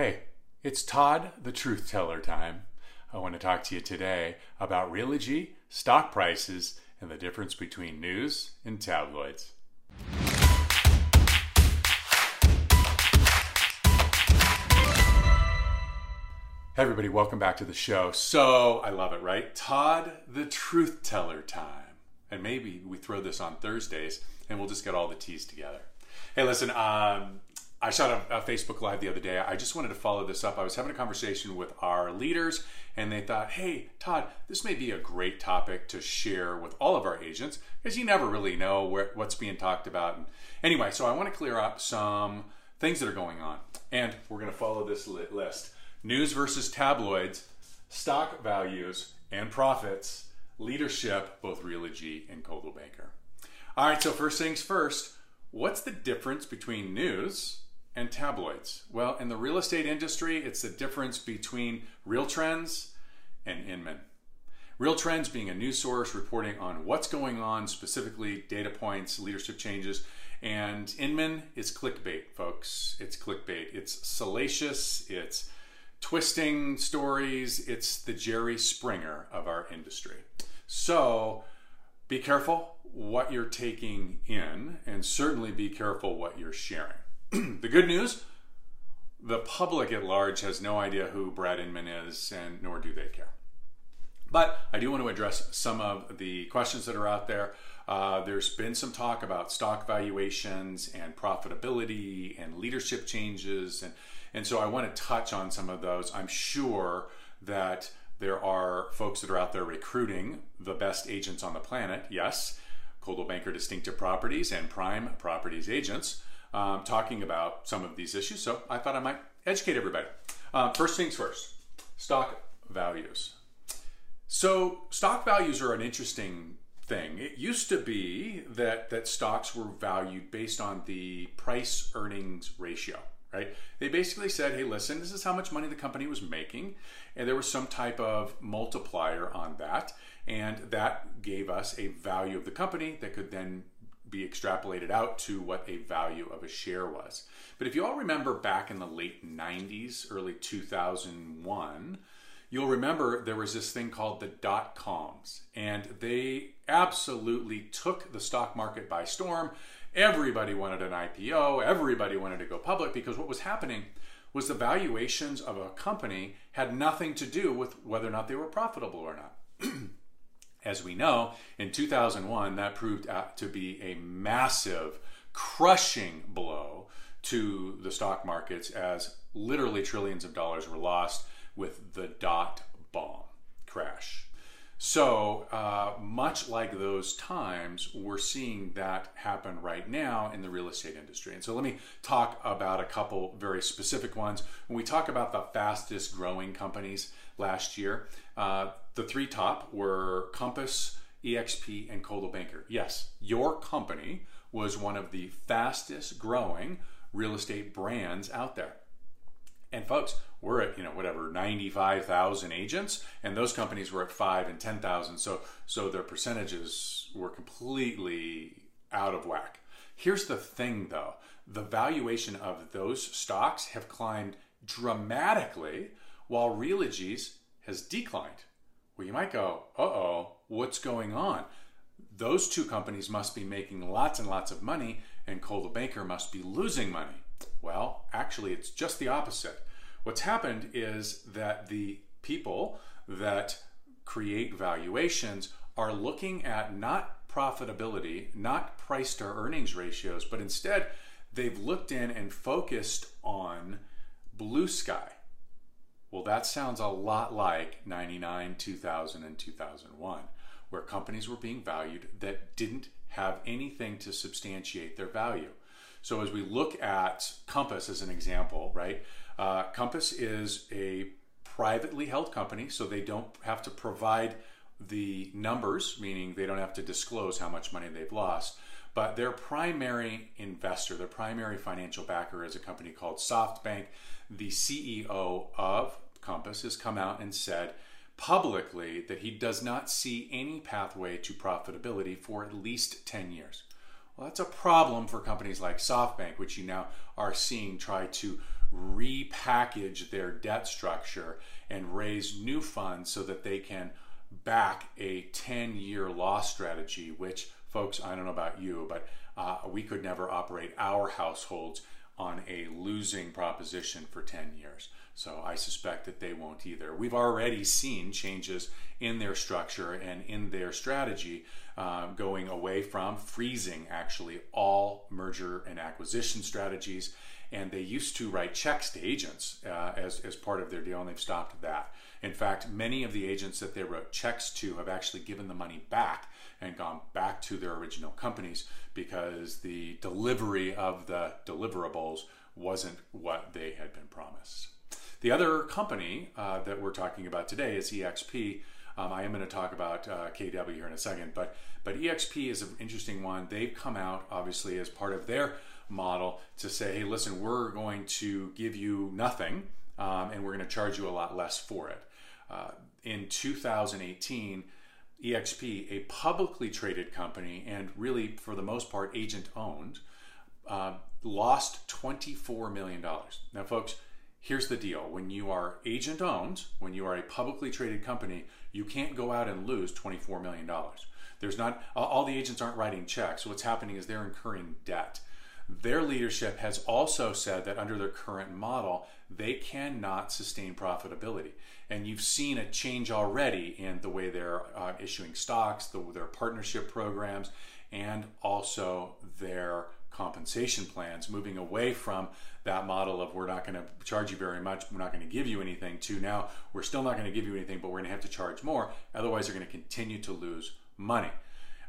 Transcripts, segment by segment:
Hey, it's Todd, the truth teller time. I want to talk to you today about Realogy, stock prices, and the difference between news and tabloids. Hey everybody, welcome back to the show. So, I love it, right? Todd, the truth teller time. And maybe we throw this on Thursdays and we'll just get all the teas together. Hey, listen, um, I shot a, a, Facebook Live the other day. I just wanted to follow this up. I was having a conversation with our leaders, and they thought, hey, Todd, this may be a great topic to share with all of our agents because you never really know where, what's being talked about. And anyway, so I want to clear up some things that are going on. And we're going to follow this list news versus tabloids, stock values and profits, leadership, both Realogy and Coldwell Banker. All right, so first things first, what's the difference between news and tabloids? Well, in the real estate industry, it's the difference between Real Trends and Inman. Real Trends being a news source reporting on what's going on, specifically data points, leadership changes, and Inman is clickbait, folks. It's clickbait. It's salacious, it's twisting stories, it's the Jerry Springer of our industry. So be careful what you're taking in, and certainly be careful what you're sharing. the good news the public at large has no idea who Brad Inman is, and nor do they care. But I do want to address some of the questions that are out there. Uh, there's been some talk about stock valuations and profitability and leadership changes, and and so I want to touch on some of those. I'm sure that there are folks that are out there recruiting the best agents on the planet. Yes, Coldwell Banker Distinctive Properties and Prime Properties agents um, talking about some of these issues. So I thought I might educate everybody. Uh, first things first stock values. So, stock values are an interesting thing. It used to be that, that stocks were valued based on the price earnings ratio, right? They basically said, hey, listen, this is how much money the company was making, and there was some type of multiplier on that, and that gave us a value of the company that could then be extrapolated out to what a value of a share was. But if you all remember back in the late 90s, early 2001, you'll remember there was this thing called the dot coms, and they absolutely took the stock market by storm. Everybody wanted an IPO, everybody wanted to go public because what was happening was the valuations of a company had nothing to do with whether or not they were profitable or not. As we know, in 2001, that proved to be a massive, crushing blow to the stock markets as literally trillions of dollars were lost with the dot bomb crash. So, uh, much like those times, we're seeing that happen right now in the real estate industry. And so, let me talk about a couple very specific ones. When we talk about the fastest growing companies last year, uh, the three top were Compass, EXP, and Coldwell Banker. Yes, your company was one of the fastest growing real estate brands out there. And folks, we're at you know whatever 95,000 agents and those companies were at 5 and 10,000 so so their percentages were completely out of whack. Here's the thing though, the valuation of those stocks have climbed dramatically while Realogy's has declined. Well, you might go, "Uh-oh, what's going on?" Those two companies must be making lots and lots of money and Coldwell Banker must be losing money. Well, actually, it's just the opposite. What's happened is that the people that create valuations are looking at not profitability, not price to earnings ratios, but instead they've looked in and focused on blue sky. Well, that sounds a lot like 99, 2000, and 2001, where companies were being valued that didn't have anything to substantiate their value. So as we look at Compass as an example, right? Uh, Compass is a privately held company, so they don't have to provide the numbers, meaning they don't have to disclose how much money they've lost. But their primary investor, their primary financial backer is a company called SoftBank. The CEO of Compass has come out and said publicly that he does not see any pathway to profitability for at least 10 years. Well, that's a problem for companies like SoftBank, which you now are seeing try to repackage their debt structure and raise new funds so that they can back a 10 year loss strategy, which, folks, I don't know about you, but uh, we could never operate our households on a losing proposition for 10 years. So I suspect that they won't either. We've already seen changes in their structure and in their strategy uh, going away from freezing actually all merger and acquisition strategies. And they used to write checks to agents uh, as, as part of their deal, and they've stopped that. In fact, many of the agents that they wrote checks to have actually given the money back and gone back to their original companies because the delivery of the deliverables wasn't what they had been promised. The other company uh, that we're talking about today is EXP. Um, I am going to talk about uh, KW here in a second, but but EXP is an interesting one. They've come out obviously as part of their model to say, hey, listen, we're going to give you nothing, um, and we're going to charge you a lot less for it. Uh, in 2018, EXP, a publicly traded company and really for the most part agent owned, uh, lost $24 million. Now, folks, here's the deal when you are agent owned, when you are a publicly traded company, you can't go out and lose $24 million. There's not, all the agents aren't writing checks. What's happening is they're incurring debt. Their leadership has also said that under their current model, they cannot sustain profitability. And you've seen a change already in the way they're uh, issuing stocks, the, their partnership programs, and also their compensation plans, moving away from that model of we're not going to charge you very much, we're not going to give you anything, to now we're still not going to give you anything, but we're going to have to charge more. Otherwise, you're going to continue to lose money.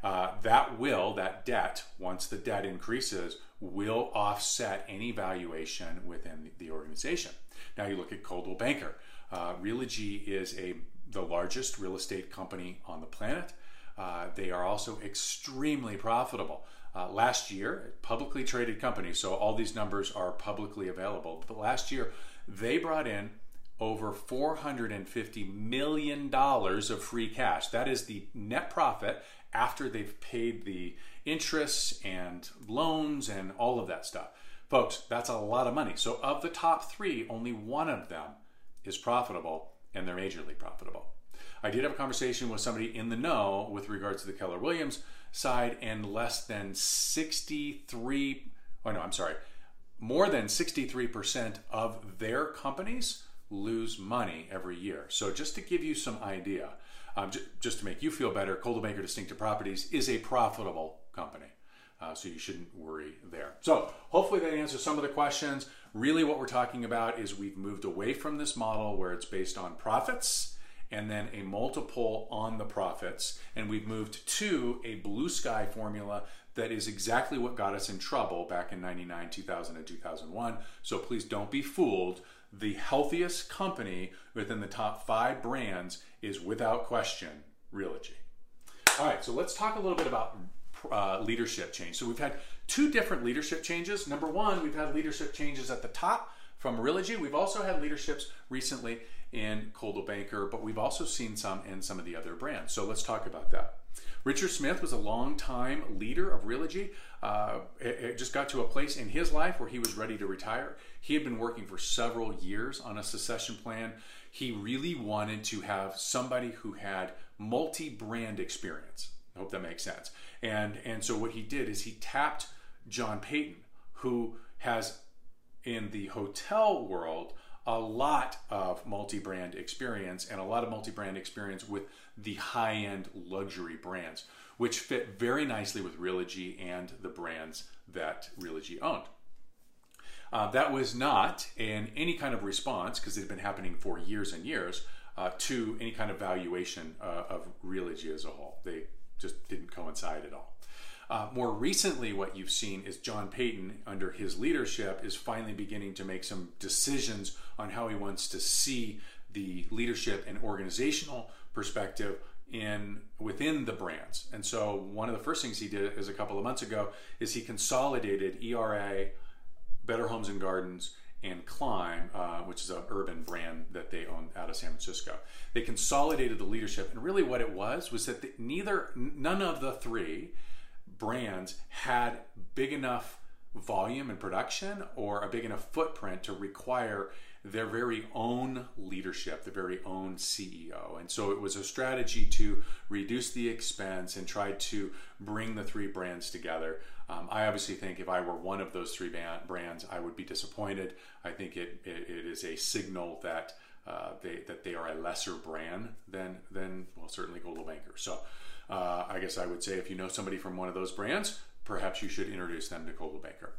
Uh, that will, that debt, once the debt increases, will offset any valuation within the organization. Now you look at Coldwell Banker. Uh, Realogy is a the largest real estate company on the planet. Uh, they are also extremely profitable. Uh, last year, publicly traded company, so all these numbers are publicly available. But last year, they brought in over $450 million of free cash. That is the net profit after they've paid the interests and loans and all of that stuff. Folks, that's a lot of money. So, of the top three, only one of them is profitable and they're majorly profitable. I did have a conversation with somebody in the know with regards to the Keller Williams side, and less than 63, oh no, I'm sorry, more than 63% of their companies lose money every year. So, just to give you some idea, um, j- just to make you feel better, Coldwell Banker Distinctive Properties is a profitable company. Uh, so you shouldn't worry there. So hopefully that answers some of the questions. Really, what we're talking about is we've moved away from this model where it's based on profits and then a multiple on the profits, and we've moved to a blue sky formula that is exactly what got us in trouble back in 99, 2000, and 2001. So please don't be fooled. The healthiest company within the top five brands is without question Realogy. All right, so let's talk a little bit about uh, leadership change. So we've had two different leadership changes. Number one, we've had leadership changes at the top from Realogy. We've also had leaderships recently in Coldwell Banker, but we've also seen some in some of the other brands. So let's talk about that. Richard Smith was a long-time leader of Realogy. Uh, it, it, just got to a place in his life where he was ready to retire. He had been working for several years on a succession plan. He really wanted to have somebody who had multi-brand experience. I hope that makes sense. And and so what he did is he tapped John Peyton, who has in the hotel world a lot of multi-brand experience and a lot of multi-brand experience with the high-end luxury brands, which fit very nicely with Realogy and the brands that Realogy owned. Uh, that was not in any kind of response because it had been happening for years and years uh, to any kind of valuation uh, of Realogy as a whole. They just didn't coincide at all. Uh, more recently, what you've seen is John Peyton, under his leadership, is finally beginning to make some decisions on how he wants to see the leadership and organizational perspective in within the brands. And so, one of the first things he did is a couple of months ago is he consolidated ERA, Better Homes and Gardens, and Climb, uh, which is an urban brand that they own out of San Francisco. They consolidated the leadership, and really what it was was that the, neither, none of the three brands had big enough volume and production or a big enough footprint to require their very own leadership, their very own CEO. And so it was a strategy to reduce the expense and try to bring the three brands together. Um, I obviously think if I were one of those three brands, I would be disappointed. I think it, it, it is a signal that uh, they, that they are a lesser brand than, than well, certainly Coldwell Banker. So uh, I guess I would say if you know somebody from one of those brands, perhaps you should introduce them to Coldwell Banker.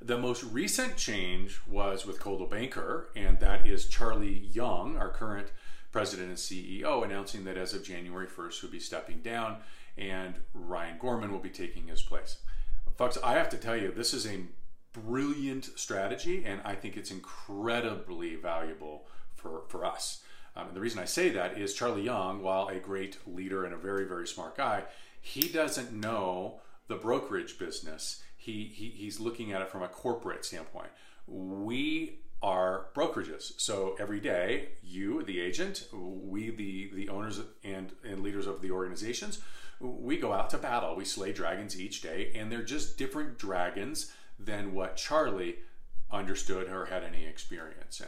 The most recent change was with Coldwell Banker, and that is Charlie Young, our current president and CEO, announcing that as of January 1st, he'll be stepping down and Ryan Gorman will be taking his place. Folks, I have to tell you, this is a brilliant strategy, and I think it's incredibly valuable for, for us. Um, and the reason I say that is Charlie Young, while a great leader and a very, very smart guy, he doesn't know the brokerage business. He, he he's looking at it from a corporate standpoint. We are brokerages. So every day, you, the agent, we, the the owners and and leaders of the organizations, we go out to battle. We slay dragons each day, and they're just different dragons than what Charlie understood or had any experience in.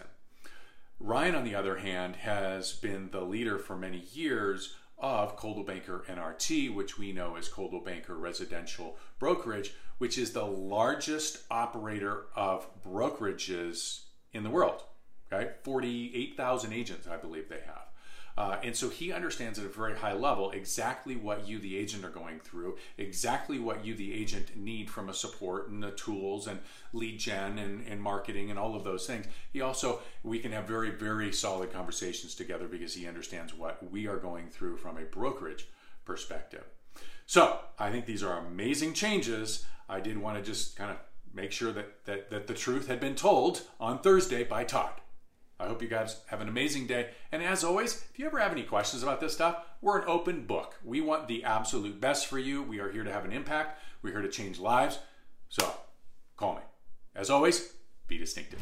Ryan, on the other hand, has been the leader for many years of Coldwell Banker NRT, which we know as Coldwell Banker Residential Brokerage, which is the largest operator of brokerages in the world. Okay, 48,000 agents, I believe they have. Uh, and so he understands at a very high level exactly what you, the agent, are going through, exactly what you, the agent, need from a support and the tools and lead gen and, and marketing and all of those things. He also, we can have very, very solid conversations together because he understands what we are going through from a brokerage perspective. So I think these are amazing changes. I did want to just kind of make sure that, that, that the truth had been told on Thursday by Todd. I hope you guys have an amazing day. And as always, if you ever have any questions about this stuff, we're an open book. We want the absolute best for you. We are here to have an impact. We're here to change lives. So call me. As always, be distinctive.